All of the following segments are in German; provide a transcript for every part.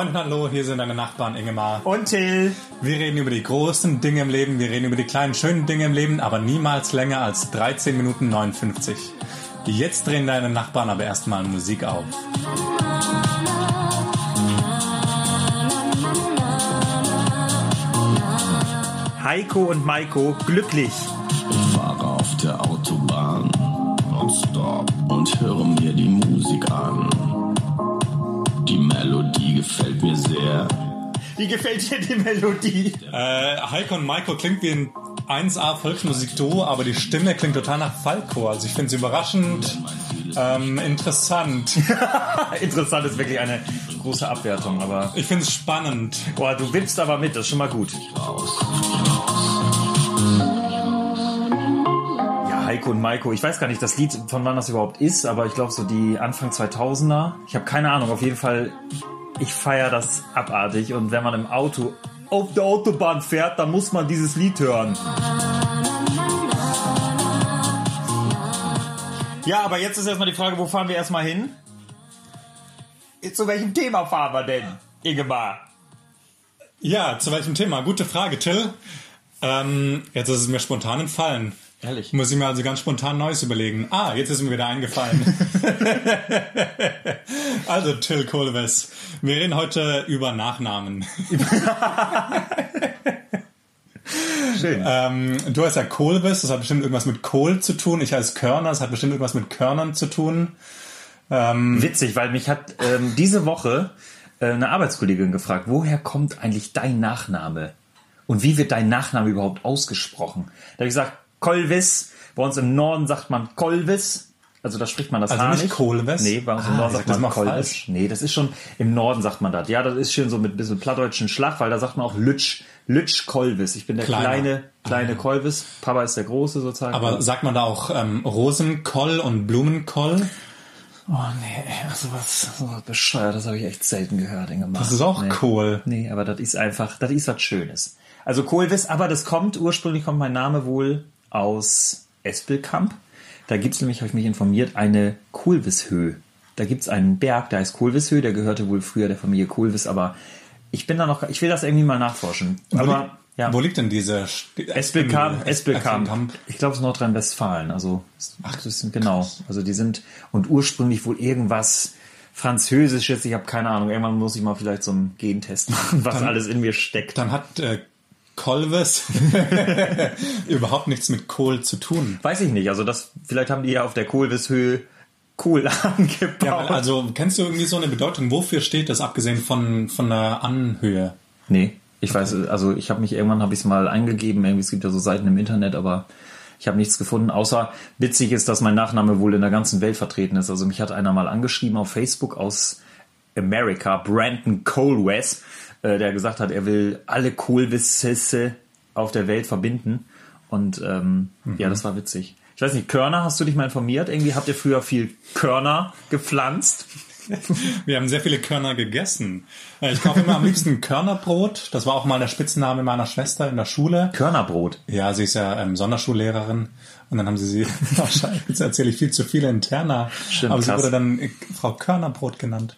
Moin und hallo, hier sind deine Nachbarn Ingemar. Und Till. Wir reden über die großen Dinge im Leben, wir reden über die kleinen schönen Dinge im Leben, aber niemals länger als 13 Minuten 59. Jetzt drehen deine Nachbarn aber erstmal Musik auf. Heiko und Maiko glücklich. Ich fahre auf der Autobahn nonstop und höre mir die Musik an. Gefällt mir sehr. Wie gefällt dir die Melodie? Äh, Heiko und Maiko klingt wie ein 1A Volksmusik-Duo, aber die Stimme klingt total nach Falco. Also ich finde sie überraschend ähm, interessant. Interessant ist wirklich eine große Abwertung, aber. Ich finde es spannend. Boah, du wippst aber mit, das ist schon mal gut. Ja, Heiko und Maiko, ich weiß gar nicht das Lied, von wann das überhaupt ist, aber ich glaube so die Anfang 2000er. Ich habe keine Ahnung, auf jeden Fall, ich feiere das abartig und wenn man im Auto auf der Autobahn fährt, dann muss man dieses Lied hören. Ja, aber jetzt ist erstmal die Frage, wo fahren wir erstmal hin? Zu welchem Thema fahren wir denn, Ingemar? Ja, zu welchem Thema? Gute Frage, Till. Ähm, jetzt ist es mir spontan entfallen. Ehrlich? Muss ich mir also ganz spontan Neues überlegen. Ah, jetzt ist mir wieder eingefallen. also, Till Kohlwes, wir reden heute über Nachnamen. Schön. Ähm, du heißt ja Kohlwes, das hat bestimmt irgendwas mit Kohl zu tun. Ich heiße Körner, das hat bestimmt irgendwas mit Körnern zu tun. Witzig, weil mich hat ähm, diese Woche äh, eine Arbeitskollegin gefragt, woher kommt eigentlich dein Nachname? Und wie wird dein Nachname überhaupt ausgesprochen? Da habe ich gesagt, Kolvis. Bei uns im Norden sagt man Kolvis. Also da spricht man das Also H nicht nicht. Kohlwes? Nee, bei uns Ah, im Norden ich sagt das man Kolvis. Nee, das ist schon, im Norden sagt man das. Ja, das ist schön so mit ein bisschen plattdeutschen Schlag, weil da sagt man auch Lütsch, Lütsch Kolvis. Ich bin der Kleiner. kleine, kleine Kolvis. Papa ist der große sozusagen. Aber sagt man da auch ähm, Rosenkoll und Blumenkoll? Oh nee, also was so was bescheuert, das habe ich echt selten gehört, Ingemar. Das ist auch nee. Kohl. Nee, aber das ist einfach, das ist was Schönes. Also Kohlwiss, aber das kommt, ursprünglich kommt mein Name wohl aus Espelkamp. Da gibt's nämlich, habe ich mich informiert, eine Kohlwishöhe. Da gibt's einen Berg, der heißt Kohlwishöhe, der gehörte wohl früher der Familie Kohlwiss, aber ich bin da noch, ich will das irgendwie mal nachforschen. Aber ja, Wo liegt denn diese... St- Espelkamp, Espelkamp. Ich glaube, es ist Nordrhein-Westfalen. Also, ach, das sind genau. Also, die sind und ursprünglich wohl irgendwas Französisches. Ich habe keine Ahnung. Irgendwann muss ich mal vielleicht so einen Gentest machen, was alles in mir steckt. Dann hat äh, Kolwes überhaupt nichts mit Kohl zu tun. Weiß ich nicht. Also, das vielleicht haben die ja auf der Kohlwishöhe Kohl angebaut. Ja, also kennst du irgendwie so eine Bedeutung? Wofür steht das, abgesehen von, von der Anhöhe? Nee, ich weiß, also ich habe mich irgendwann habe ich es mal eingegeben, irgendwie es gibt ja so Seiten im Internet, aber ich habe nichts gefunden, außer witzig ist, dass mein Nachname wohl in der ganzen Welt vertreten ist. Also mich hat einer mal angeschrieben auf Facebook aus Amerika, Brandon Colwes, äh, der gesagt hat, er will alle Kohlwisse auf der Welt verbinden. Und ähm, ja, das war witzig. Ich weiß nicht, Körner, hast du dich mal informiert? Irgendwie habt ihr früher viel Körner gepflanzt? Wir haben sehr viele Körner gegessen. Äh, Ich kaufe immer am liebsten Körnerbrot. Das war auch mal der Spitzname meiner Schwester in der Schule. Körnerbrot. Ja, sie ist ja ähm, Sonderschullehrerin. Und dann haben sie sie, wahrscheinlich, jetzt erzähle ich viel zu viele interner, Stimmt, aber sie krass. wurde dann äh, Frau Körnerbrot genannt.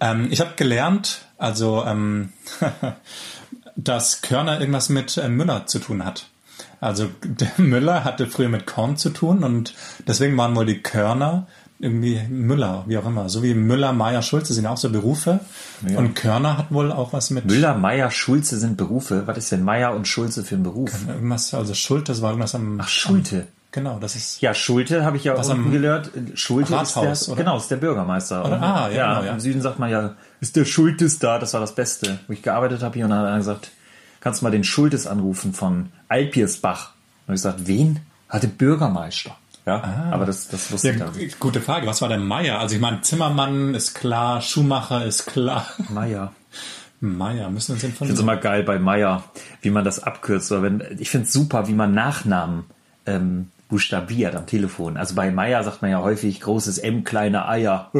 Ähm, ich habe gelernt, also, ähm, dass Körner irgendwas mit äh, Müller zu tun hat. Also der Müller hatte früher mit Korn zu tun und deswegen waren wohl die Körner irgendwie Müller, wie auch immer. So wie Müller, Meier, Schulze sind ja auch so Berufe. Und Körner hat wohl auch was mit Müller, Meier, Schulze sind Berufe. Was ist denn Meier und Schulze für ein Beruf? irgendwas, also Schulte, das war irgendwas am... Ach, Schulte. Genau, das ist... Ja, Schulte habe ich ja Was unten gelernt. Schulte Rathaus, ist der, oder? genau, ist der Bürgermeister. Oder? Ah, ja, genau, ja. Im Süden sagt man ja, ist der Schultes da? Das war das Beste. Wo ich gearbeitet habe hier und dann hat einer gesagt, kannst du mal den Schultes anrufen von Alpiersbach. Und ich gesagt, wen? Hatte Bürgermeister. Ja, aber das, das wusste Ah. Ja, ich dann. gute Frage. Was war der Meier? Also ich meine, Zimmermann ist klar, Schuhmacher ist klar. Meier. Meier, müssen wir uns Ich finde es informieren. immer geil bei Meier, wie man das abkürzt. Oder wenn, ich finde es super, wie man Nachnamen ähm, buchstabiert am Telefon. Also bei Meier sagt man ja häufig großes M, kleine Eier.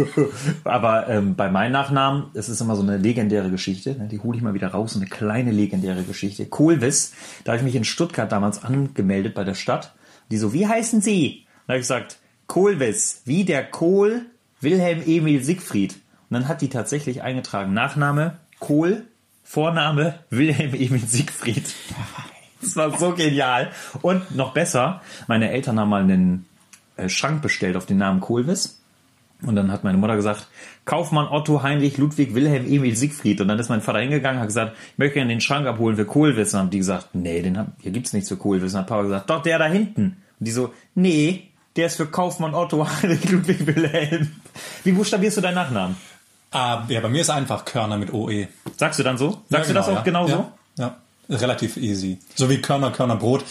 Aber ähm, bei meinem Nachnamen, es ist immer so eine legendäre Geschichte. Ne? Die hole ich mal wieder raus, eine kleine legendäre Geschichte. Kohlwiss, da habe ich mich in Stuttgart damals angemeldet bei der Stadt. Die so, wie heißen Sie? Da habe ich gesagt, Kohlwiss, wie der Kohl Wilhelm Emil Siegfried. Und dann hat die tatsächlich eingetragen, Nachname Kohl, Vorname Wilhelm Emil Siegfried. Das war so genial. Und noch besser, meine Eltern haben mal einen äh, Schrank bestellt auf den Namen Kohlwiss. Und dann hat meine Mutter gesagt, Kaufmann Otto Heinrich Ludwig Wilhelm Emil Siegfried. Und dann ist mein Vater hingegangen, hat gesagt, ich möchte gerne den Schrank abholen für Kohlwiss. Und haben die gesagt, nee, den hab, hier gibt's nichts für Kohlwiss. Und dann hat Papa gesagt, doch, der da hinten. Und die so, nee, der ist für Kaufmann Otto Heinrich Ludwig Wilhelm. Wie buchstabierst du deinen Nachnamen? Ah, ja, bei mir ist einfach Körner mit OE. Sagst du dann so? Sagst Ja, du das auch ja. genau ja. so? Ja, relativ easy. So wie Körner, Körner Brot.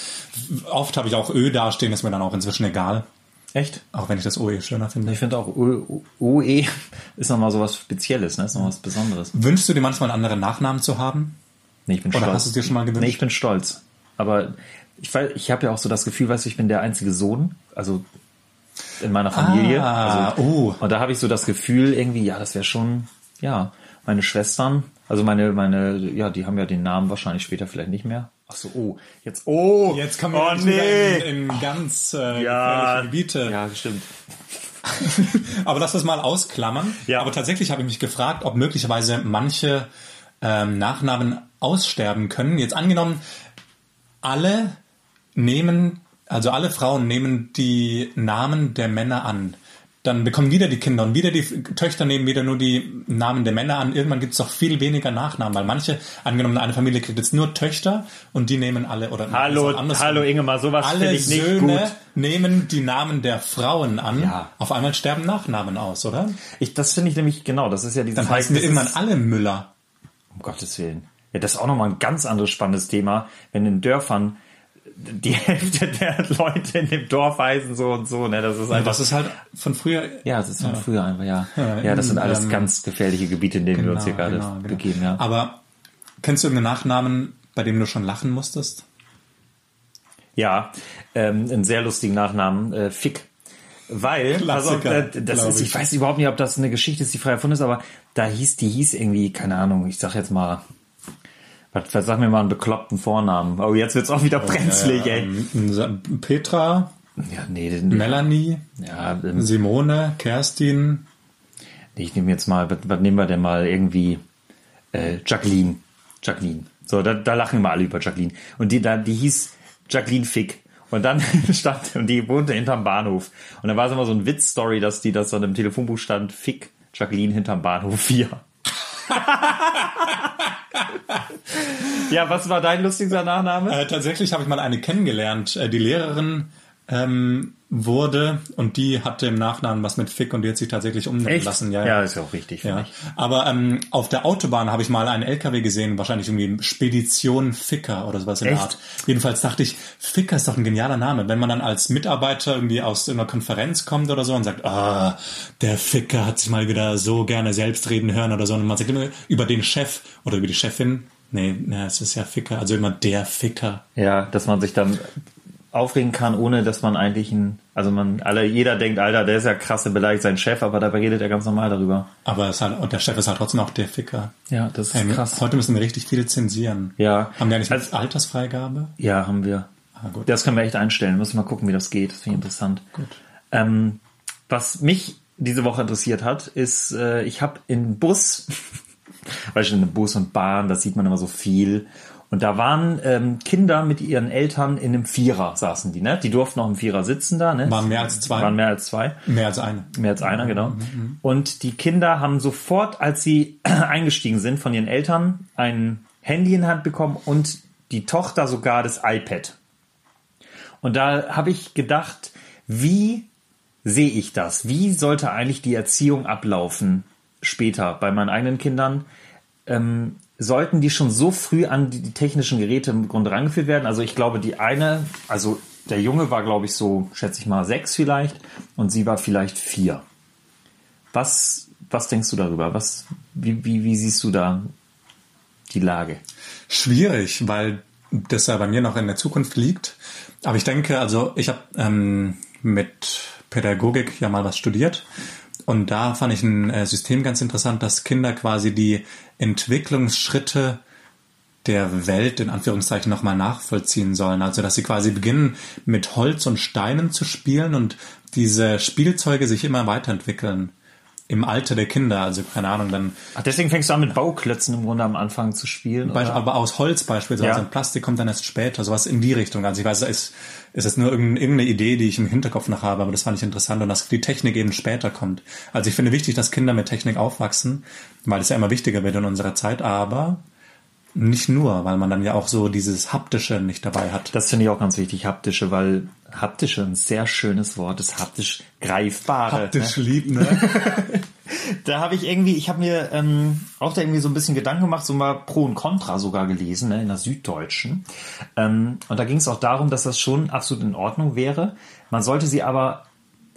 Oft habe ich auch Ö dastehen, ist mir dann auch inzwischen egal. Echt? Auch wenn ich das OE schöner finde. Ich finde auch OE ist nochmal so was Spezielles, ne? Ist noch was Besonderes. Wünschst du dir manchmal einen anderen Nachnamen zu haben? Nee, ich bin Oder stolz. hast du es dir schon mal gewünscht? Nee, ich bin stolz. Aber ich, ich habe ja auch so das Gefühl, weißt du, ich bin der einzige Sohn, also in meiner Familie. Ah, also, oh. Und da habe ich so das Gefühl, irgendwie, ja, das wäre schon, ja, meine Schwestern, also meine, meine, ja, die haben ja den Namen wahrscheinlich später vielleicht nicht mehr. Ach so, oh, jetzt, oh, Jetzt kommen wir oh, nee. in, in ganz äh, ja, Gebiete. ja, stimmt. Aber lass das mal ausklammern. Ja. Aber tatsächlich habe ich mich gefragt, ob möglicherweise manche ähm, Nachnamen aussterben können. Jetzt angenommen, alle nehmen, also alle Frauen nehmen die Namen der Männer an. Dann bekommen wieder die Kinder und wieder die Töchter nehmen wieder nur die Namen der Männer an. Irgendwann gibt es doch viel weniger Nachnamen, weil manche, angenommen eine Familie kriegt jetzt nur Töchter und die nehmen alle oder Hallo, hallo Ingemar, sowas finde alle ich nicht Söhne gut. nehmen die Namen der Frauen an. Ja. Auf einmal sterben Nachnamen aus, oder? Ich, das finde ich nämlich, genau, das ist ja dieses Dann heißen wir das irgendwann alle Müller. Um Gottes Willen. Ja, das ist auch nochmal ein ganz anderes spannendes Thema, wenn in Dörfern die Hälfte der Leute in dem Dorf heißen so und so, ne, das ist einfach, das ist halt von früher. ja, das ist von früher einfach, ja. Ja, Ja, das sind in, alles ähm, ganz gefährliche Gebiete, in denen wir uns hier gerade genau, genau. begeben, ja. Aber kennst du irgendeinen Nachnamen, bei dem du schon lachen musstest? Ja, ähm, einen sehr lustigen Nachnamen, äh, Fick. Weil, also, äh, das ist, ich ich. weiß überhaupt nicht, ob das eine Geschichte ist, die frei erfunden ist, aber da hieß, die hieß irgendwie, keine Ahnung, ich sag jetzt mal, was, was sag mir mal einen bekloppten Vornamen. Oh, jetzt wird's auch wieder brenzlig, ey. Ähm, Petra, Ja, nee, Melanie, ja, ähm, Simone, Kerstin. Ich nehme jetzt mal, was, nehmen wir denn mal irgendwie? Äh, Jacqueline. Jacqueline. So, da, da lachen immer alle über Jacqueline. Und die, da, die hieß Jacqueline Fick. Und dann stand, und die wohnte hinterm Bahnhof. Und dann war es immer so ein Witzstory, dass die, das dann im Telefonbuch stand, Fick, Jacqueline hinterm Bahnhof 4. ja, was war dein lustigster Nachname? Äh, tatsächlich habe ich mal eine kennengelernt, äh, die Lehrerin ähm, wurde und die hatte im Nachnamen was mit Fick und die hat sich tatsächlich umnennen lassen. Ja, ja, ist ja auch richtig, Ja, ich. aber ähm, auf der Autobahn habe ich mal einen LKW gesehen, wahrscheinlich irgendwie Spedition Ficker oder sowas in der Echt? Art. Jedenfalls dachte ich, Ficker ist doch ein genialer Name. Wenn man dann als Mitarbeiter irgendwie aus einer Konferenz kommt oder so und sagt, ah, der Ficker hat sich mal wieder so gerne selbst reden hören oder so und man sagt immer über den Chef oder über die Chefin. Nee, na, es ist ja Ficker, also immer der Ficker. Ja, dass man sich dann aufregen kann, ohne dass man eigentlich ein, also man, alle, jeder denkt, Alter, der ist ja krass, der beleidigt seinen Chef, aber dabei redet er ganz normal darüber. Aber es halt, und der Chef ist halt trotzdem auch der Ficker. Ja, das ist Hey, krass. Heute müssen wir richtig viel zensieren. Ja. Haben wir eigentlich Also- Altersfreigabe? Ja, haben wir. Ah, gut. Das können wir echt einstellen. Müssen wir mal gucken, wie das geht. Das finde ich interessant. Gut. Ähm, was mich diese Woche interessiert hat, ist, äh, ich habe in Bus, weil schon in Bus und Bahn, das sieht man immer so viel. Und da waren ähm, Kinder mit ihren Eltern in einem Vierer saßen die, ne? Die durften auch im Vierer sitzen da, ne? Waren mehr als zwei? Waren mehr als zwei. Mehr als eine. Mehr als einer, genau. Und die Kinder haben sofort, als sie eingestiegen sind von ihren Eltern, ein Handy in Hand bekommen und die Tochter sogar das iPad. Und da habe ich gedacht, wie sehe ich das? Wie sollte eigentlich die Erziehung ablaufen später bei meinen eigenen Kindern? Ähm, sollten die schon so früh an die, die technischen Geräte im Grunde rangeführt werden? Also ich glaube, die eine, also der Junge war, glaube ich, so, schätze ich mal, sechs vielleicht und sie war vielleicht vier. Was, was denkst du darüber? Was, wie, wie, wie siehst du da die Lage? Schwierig, weil das ja bei mir noch in der Zukunft liegt. Aber ich denke, also ich habe ähm, mit Pädagogik ja mal was studiert und da fand ich ein äh, System ganz interessant, dass Kinder quasi die Entwicklungsschritte der Welt in Anführungszeichen nochmal nachvollziehen sollen. Also dass sie quasi beginnen mit Holz und Steinen zu spielen und diese Spielzeuge sich immer weiterentwickeln. Im Alter der Kinder, also keine Ahnung, dann Ach, deswegen fängst du an mit Bauklötzen im Grunde am Anfang zu spielen. Oder? aber aus Holz beispielsweise, Ja. und Plastik kommt dann erst später, sowas in die Richtung. Also ich weiß, es ist, es ist nur irgendeine Idee, die ich im Hinterkopf noch habe, aber das fand ich interessant und dass die Technik eben später kommt. Also ich finde wichtig, dass Kinder mit Technik aufwachsen, weil es ja immer wichtiger wird in unserer Zeit, aber nicht nur, weil man dann ja auch so dieses Haptische nicht dabei hat. Das finde ich auch ganz wichtig, haptische, weil haptische ein sehr schönes Wort ist, haptisch greifbare. ne? lieb, ne? Da habe ich irgendwie, ich habe mir ähm, auch da irgendwie so ein bisschen Gedanken gemacht, so mal Pro und Contra sogar gelesen, ne, in der Süddeutschen. Ähm, und da ging es auch darum, dass das schon absolut in Ordnung wäre. Man sollte sie aber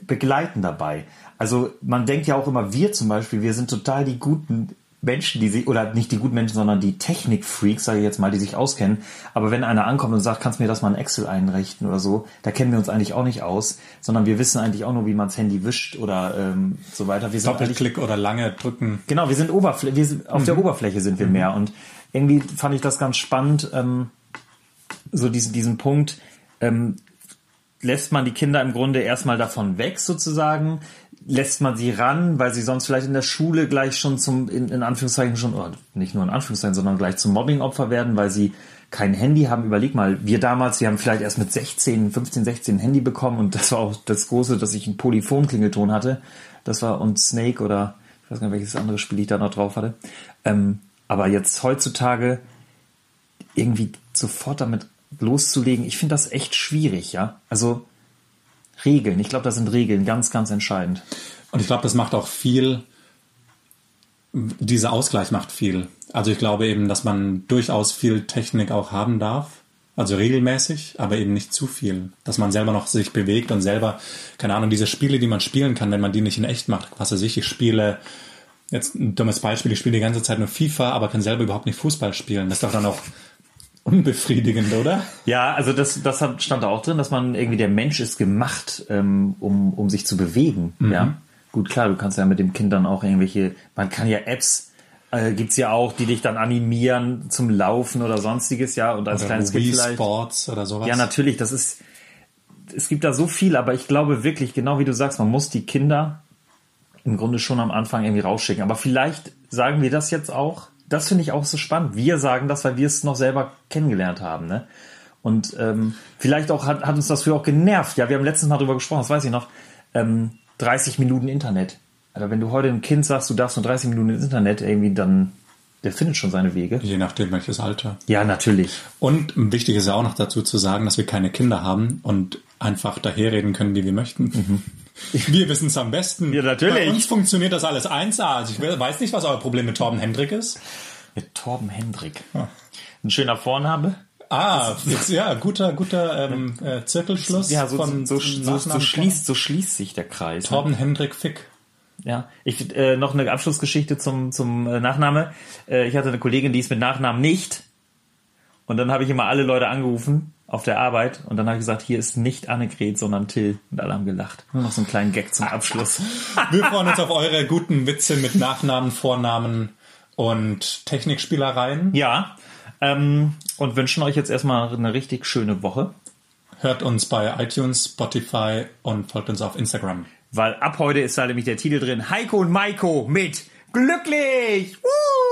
begleiten dabei. Also man denkt ja auch immer, wir zum Beispiel, wir sind total die guten Menschen, die sich, oder nicht die guten Menschen, sondern die Technikfreaks, sage ich jetzt mal, die sich auskennen. Aber wenn einer ankommt und sagt, kannst du mir das mal in Excel einrichten oder so, da kennen wir uns eigentlich auch nicht aus, sondern wir wissen eigentlich auch nur, wie man das Handy wischt oder ähm, so weiter. Wir sind Doppelklick oder lange drücken. Genau, wir sind Oberfläche, wir sind, auf der Oberfläche sind wir mehr. Und irgendwie fand ich das ganz spannend, ähm, so diesen, diesen Punkt, ähm, lässt man die Kinder im Grunde erstmal davon weg sozusagen, lässt man sie ran, weil sie sonst vielleicht in der Schule gleich schon zum, in, in Anführungszeichen schon, oder nicht nur in Anführungszeichen, sondern gleich zum Mobbingopfer werden, weil sie kein Handy haben. Überleg mal, wir damals, wir haben vielleicht erst mit 16, 15, 16 ein Handy bekommen und das war auch das Große, dass ich einen Polyphon-Klingelton hatte. Das war und Snake oder ich weiß gar nicht, welches andere Spiel ich da noch drauf hatte. Ähm, aber jetzt heutzutage irgendwie sofort damit loszulegen, ich finde das echt schwierig, ja. Also Regeln, ich glaube, das sind Regeln ganz, ganz entscheidend. Und ich glaube, das macht auch viel, dieser Ausgleich macht viel. Also ich glaube eben, dass man durchaus viel Technik auch haben darf. Also regelmäßig, aber eben nicht zu viel. Dass man selber noch sich bewegt und selber, keine Ahnung, diese Spiele, die man spielen kann, wenn man die nicht in echt macht, was weiß ich, ich spiele, jetzt ein dummes Beispiel, ich spiele die ganze Zeit nur FIFA, aber kann selber überhaupt nicht Fußball spielen. Das ist doch dann auch unbefriedigend, oder? Ja, also das, das hat- stand da auch drin, dass man irgendwie der Mensch ist gemacht, ähm, um, um sich zu bewegen. Ja, gut klar, du kannst ja mit dem Kind dann auch irgendwelche, man kann ja Apps äh, gibt's ja auch, die dich dann animieren zum Laufen oder sonstiges, ja, und als Oder kleines Kind Wii vielleicht. Sports oder sowas. Ja, natürlich, das ist, es gibt da so viel, aber ich glaube wirklich, genau wie du sagst, man muss die Kinder im Grunde schon am Anfang irgendwie rausschicken. Aber vielleicht sagen wir das jetzt auch, das finde ich auch so spannend. Wir sagen das, weil wir es noch selber kennengelernt haben, ne? Und ähm, vielleicht auch hat, hat uns das früher auch genervt. Ja, wir haben letztens mal drüber gesprochen, das weiß ich noch. Ähm, 30 Minuten Internet. Also wenn du heute einem Kind sagst, du darfst nur 30 Minuten ins Internet, irgendwie dann, der findet schon seine Wege. Je nachdem, welches Alter. Ja, natürlich. Und wichtig ist ja auch noch dazu zu sagen, dass wir keine Kinder haben und einfach daherreden können, wie wir möchten. Wir wissen es am besten. Ja, natürlich. Bei uns funktioniert das alles 1A. Also ich weiß nicht, was euer Problem mit Torben Hendrik ist. Mit Torben Hendrik. Ein schöner Vorname. Ah, jetzt, ja, guter, guter ähm, äh, Zirkelschluss. Ja, so, von so, so, so, schließt, so schließt sich der Kreis. ne? Torben Hendrik Fick. Ja, ich äh, noch eine Abschlussgeschichte zum zum äh, Nachname. Äh, ich hatte eine Kollegin, die ist mit Nachnamen nicht. Und dann habe ich immer alle Leute angerufen auf der Arbeit und dann habe ich gesagt, hier ist nicht Annegret, sondern Till. Und alle haben gelacht. Nur noch so einen kleinen Gag zum Abschluss. Wir freuen uns auf eure guten Witze mit Nachnamen, Vornamen und Technikspielereien. ja, ähm, und wünschen euch jetzt erstmal eine richtig schöne Woche, Hört uns bei iTunes, Spotify und folgt uns auf Instagram. weil ab heute ist da nämlich der Titel drin, Heiko und Maiko mit Glücklich! Woo!